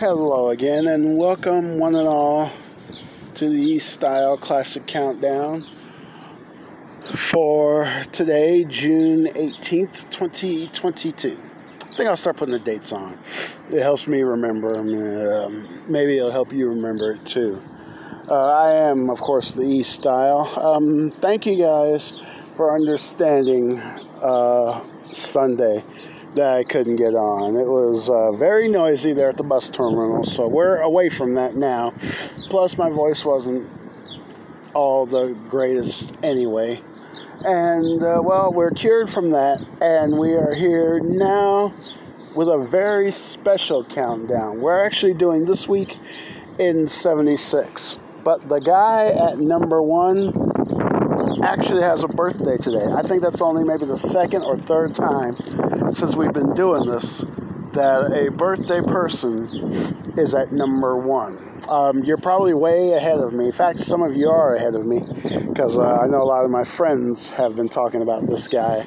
Hello again, and welcome one and all to the East Style Classic Countdown for today, June 18th, 2022. I think I'll start putting the dates on. It helps me remember. Um, maybe it'll help you remember it too. Uh, I am, of course, the East Style. Um, thank you guys for understanding uh, Sunday that I couldn't get on. It was uh, very noisy there at the bus terminal, so we're away from that now. Plus, my voice wasn't all the greatest anyway. And, uh, well, we're cured from that, and we are here now with a very special countdown. We're actually doing this week in 76. But the guy at number one actually has a birthday today. I think that's only maybe the second or third time since we've been doing this that a birthday person is at number one. Um, you're probably way ahead of me. In fact, some of you are ahead of me because uh, I know a lot of my friends have been talking about this guy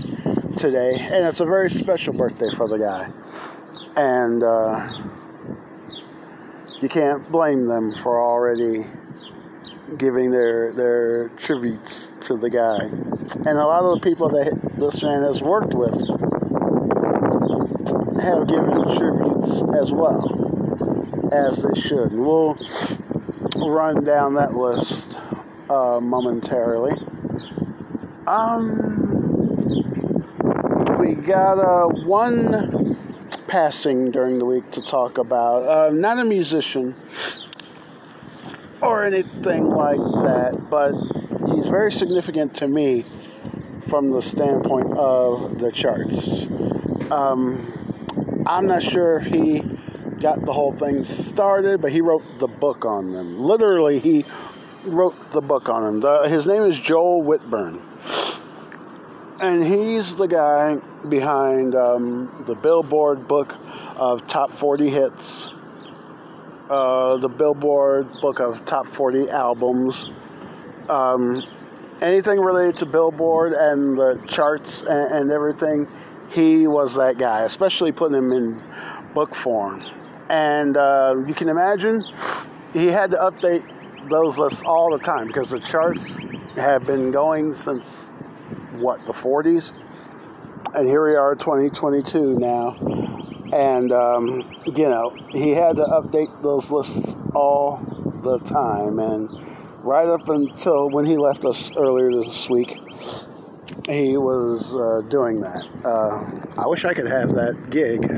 today, and it's a very special birthday for the guy. And uh, you can't blame them for already giving their their tributes to the guy. And a lot of the people that this man has worked with have given tributes as well, as they should. And we'll run down that list uh, momentarily. Um, we got uh, one passing during the week to talk about. Uh, not a musician, or anything like that, but he's very significant to me from the standpoint of the charts. Um, I'm not sure if he got the whole thing started, but he wrote the book on them. Literally, he wrote the book on them. The, his name is Joel Whitburn. And he's the guy behind um, the Billboard book of top 40 hits uh, the Billboard book of top 40 albums. Um, anything related to Billboard and the charts and, and, everything, he was that guy, especially putting them in book form. And uh, you can imagine he had to update those lists all the time because the charts have been going since what, the 40s? And here we are, 2022 now and, um, you know, he had to update those lists all the time. And right up until when he left us earlier this week, he was uh, doing that. Uh, I wish I could have that gig.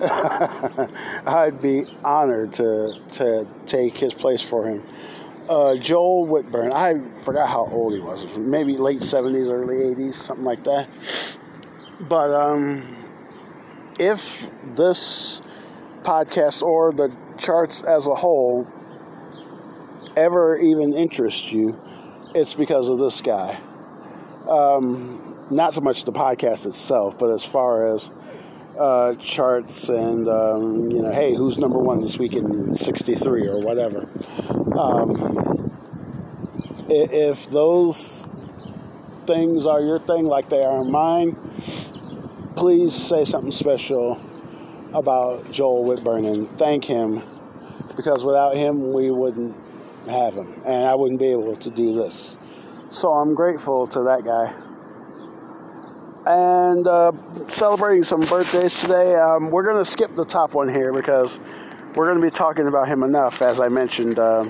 I'd be honored to to take his place for him. Uh, Joel Whitburn. I forgot how old he was. Maybe late seventies, early eighties, something like that. But um, if this podcast or the charts as a whole ever even interests you, it's because of this guy. Um, not so much the podcast itself, but as far as uh, charts and, um, you know, hey, who's number one this week in 63 or whatever. Um, if those things are your thing like they are mine, please say something special about Joel Whitburn and thank him because without him, we wouldn't have him and I wouldn't be able to do this. So I'm grateful to that guy. And uh, celebrating some birthdays today. Um, we're going to skip the top one here because we're going to be talking about him enough, as I mentioned uh,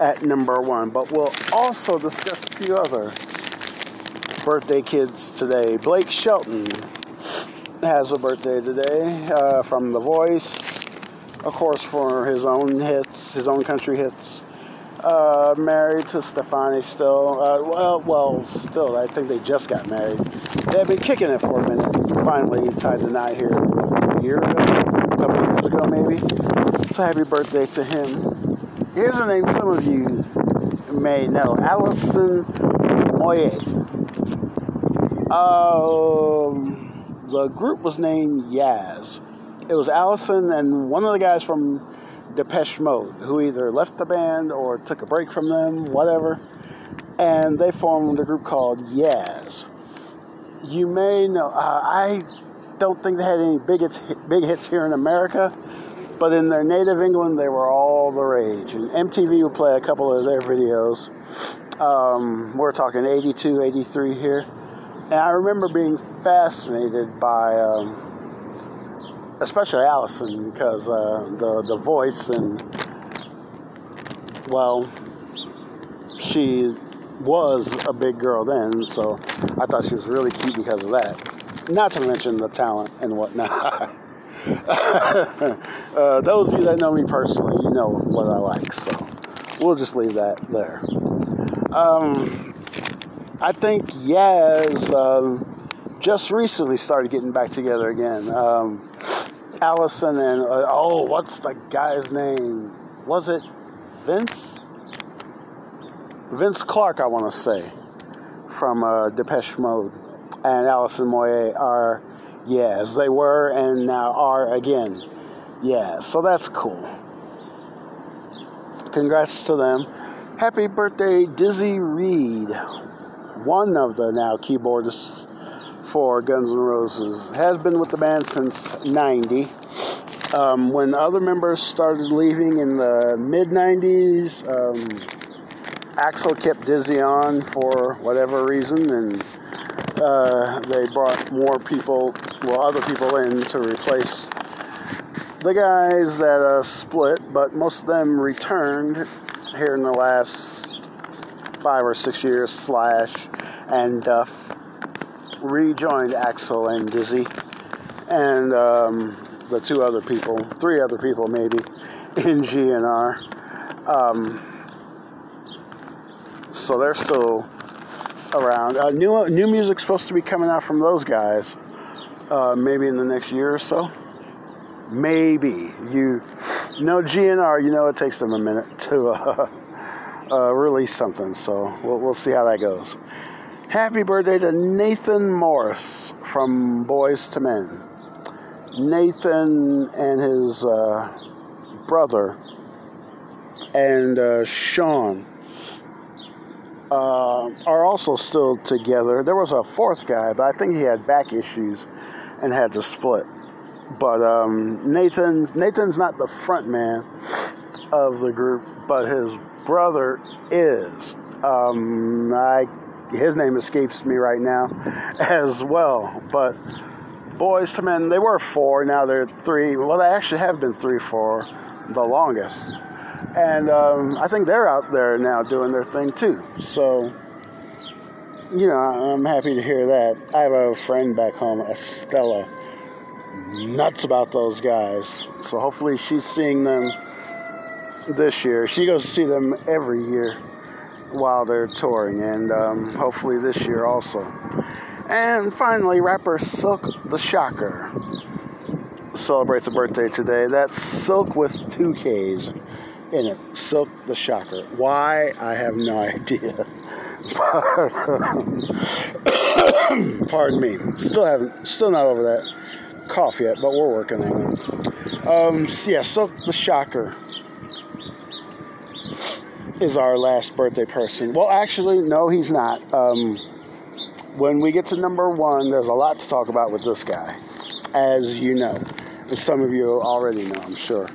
at number one. But we'll also discuss a few other birthday kids today. Blake Shelton has a birthday today uh, from The Voice, of course, for his own hits, his own country hits. Uh, married to Stefani still. Uh, well, well, still, I think they just got married. They've been kicking it for a minute. Finally, tied the knot here a year ago, a couple years ago, maybe. So happy birthday to him. Here's a name some of you may know: Alison Moyet. Um the group was named Yaz. It was Allison and one of the guys from Depeche Mode who either left the band or took a break from them, whatever. And they formed a group called Yaz. You may know, uh, I don't think they had any big hits, big hits here in America, But in their native England, they were all the rage. And MTV would play a couple of their videos. Um, we're talking 82, 83 here. And I remember being fascinated by, um, especially Allison, because uh, the, the voice and, well, she was a big girl then, so I thought she was really cute because of that. Not to mention the talent and whatnot. uh, those of you that know me personally, you know what I like, so we'll just leave that there. Um, I think Yaz um, just recently started getting back together again. Um, Alison and, uh, oh, what's the guy's name? Was it Vince? Vince Clarke, I want to say, from uh, Depeche Mode, and Alison Moyet are Yes, they were and now are again. Yeah, so that's cool. Congrats to them. Happy birthday, Dizzy Reed, one of the now keyboardists for Guns N' Roses. Has been with the band since 90. Um, when other members started leaving in the mid 90s, um, Axl kept Dizzy on for whatever reason, and uh, they brought more people, well, other people in to replace the guys that uh, split, but most of them returned here in the last five or six years. Slash and Duff rejoined Axl and Dizzy, and um, the two other people, three other people maybe, in GNR. Um, so they're still around. Uh, new new music's supposed to be coming out from those guys, uh, maybe in the next year or so. Maybe you know GNR. You know it takes them a minute to uh, uh, release something, so we'll, we'll see how that goes. Happy birthday to Nathan Morris from Boyz II Men. Nathan and his uh, brother and uh, Sean uh, are also still together. There was a fourth guy, but I think he had back issues and had to split. But um, Nathan's Nathan's not the front man of the group, but his brother is. Um, I his name escapes me right now as well. But Boyz II Men, they were four. Now they're three. Well, they actually have been three for the longest and um, I think they're out there now doing their thing too. So, you know, I'm happy to hear that. I have a friend back home, Estella, nuts about those guys. So hopefully she's seeing them this year. She goes to see them every year while they're touring, and um, hopefully this year also. And finally, rapper Silkk the Shocker celebrates a birthday today. That's Silkk with two Ks in it. Silkk the Shocker. Why? I have no idea. Pardon me. Still haven't, still not over that cough yet, but we're working on it. Um, yeah, Silkk the Shocker is our last birthday person. Well, actually, no, he's not. Um, when we get to number one, there's a lot to talk about with this guy, as you know. As some of you already know, I'm sure.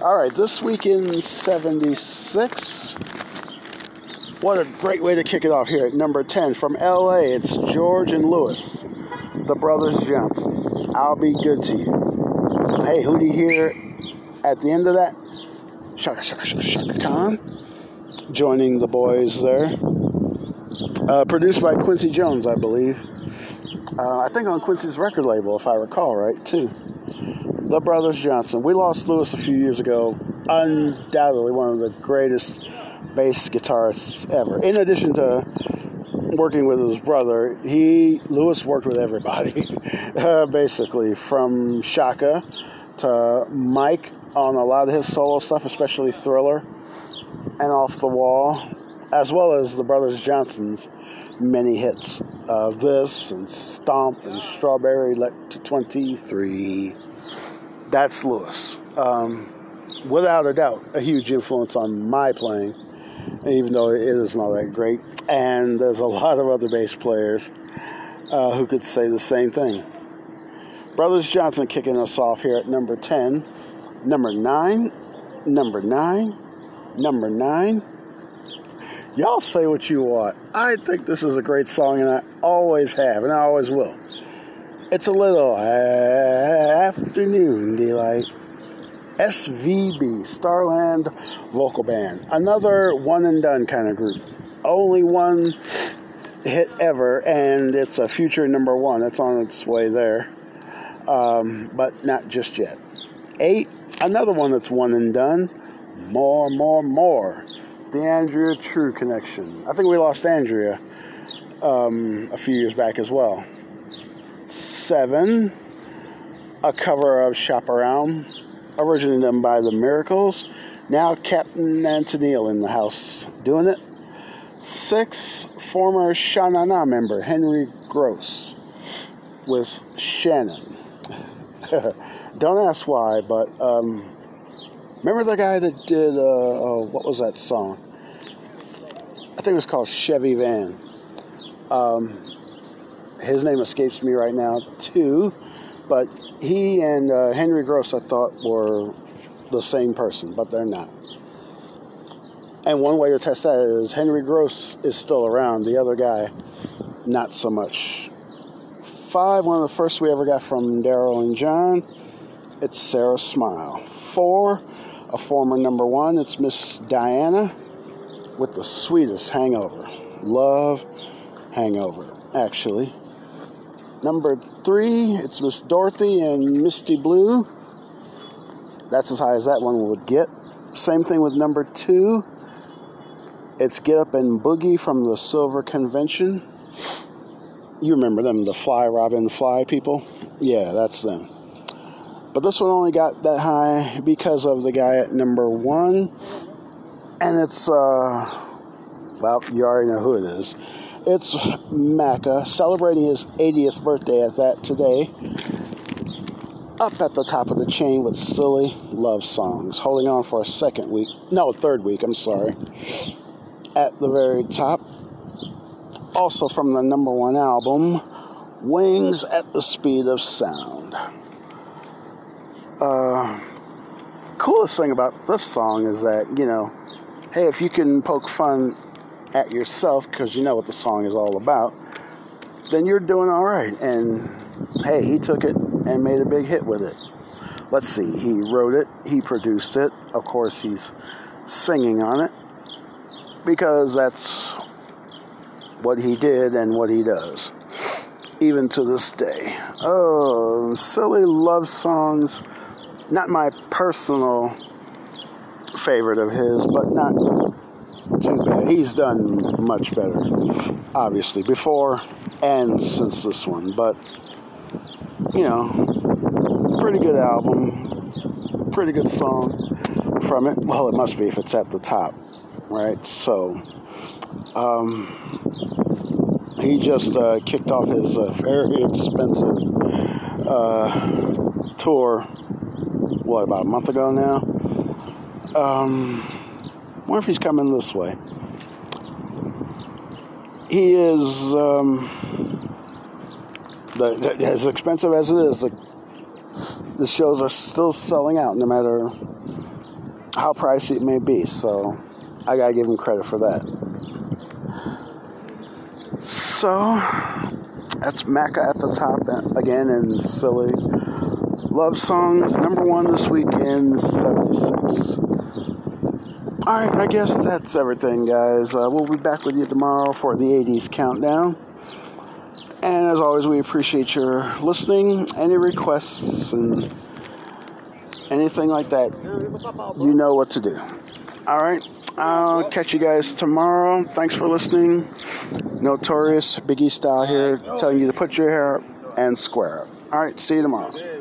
All right, this week in 76. What a great way to kick it off here at number 10 from LA. It's George and Lewis, the Brothers Johnson. I'll be good to you. Hey, who do you hear at the end of that? Chaka Chaka Chaka Chaka Khan joining the boys there. Uh, produced by Quincy Jones, I believe. Uh, I think on Quincy's record label, if I recall right, too the Brothers Johnson. We lost Lewis a few years ago. Undoubtedly one of the greatest bass guitarists ever. In addition to working with his brother, he Lewis worked with everybody, uh, basically from Chaka to Mike on a lot of his solo stuff, especially Thriller and Off the Wall, as well as the Brothers Johnson's many hits. Uh, this and Stomp and Strawberry Letter 23 that's Lewis. Um, without a doubt, a huge influence on my playing, even though it isn't that great. And there's a lot of other bass players uh, who could say the same thing. Brothers Johnson kicking us off here at number 10 Number nine, number nine, number nine. Y'all say what you want. I think this is a great song, and I always have, and I always will. It's a little afternoon delight. SVB, Starland Vocal Band. Another one and done kind of group. Only one hit ever, and it's a future number one. It's on its way there, um, but not just yet. Eight, another one that's one and done. More, more, more. The Andrea True connection. I think we lost Andrea um, a few years back as well. Seven, a cover of Shop Around, originally done by The Miracles. Now Captain and Tennille in the house doing it. Six, former Sha Na Na member Henry Gross with Shannon. Don't ask why, but um, remember the guy that did, uh, oh, what was that song? I think it was called Chevy Van. Um, his name escapes me right now, too, but he and uh, Henry Gross, I thought, were the same person, but they're not. And one way to test that is Henry Gross is still around. The other guy, not so much. Five, one of the first we ever got from Daryl and John. It's Sara Smile. Four, a former number one. It's Miss Diana with the sweetest hangover. Love hangover, actually. Number three, it's Miss Dorothy and Misty Blue. That's as high as that one would get. Same thing with number two. It's Get Up and Boogie from the Silver Convention. You remember them, the Fly Robin Fly people? Yeah, that's them. But this one only got that high because of the guy at number one. And it's, uh, well, you already know who it is. It's Macca celebrating his 80th birthday at that today. Up at the top of the chain with silly love songs, holding on for a second week. No, third week, I'm sorry at the very top. Also from the number one album, Wings at the Speed of Sound. Uh, coolest thing about this song is that, you know, hey, if you can poke fun at yourself because you know what the song is all about, then you're doing all right. And hey, he took it and made a big hit with it. Let's see, he wrote it, he produced it, of course, he's singing on it because that's what he did and what he does, even to this day. Oh, silly love songs. Not my personal favorite of his, but not too bad. He's done much better, obviously, before and since this one. But, you know, pretty good album, pretty good song from it. Well, it must be if it's at the top right? So, um, he just uh, kicked off his uh, very expensive uh, tour, what, about a month ago now? Um, wonder if he's coming this way. He is, um, as expensive as it is, the, the shows are still selling out no matter how pricey it may be. So, I gotta give him credit for that. So that's Macca at the top again and silly love songs number one this week in 76. All right, I guess that's everything, guys. Uh, we'll be back with you tomorrow for the 80s countdown. And as always, we appreciate your listening. Any requests and anything like that, you know what to do. All right. I'll catch you guys tomorrow. Thanks for listening. Notorious Biggie style here, telling you to put your hair up and square up. All right, see you tomorrow.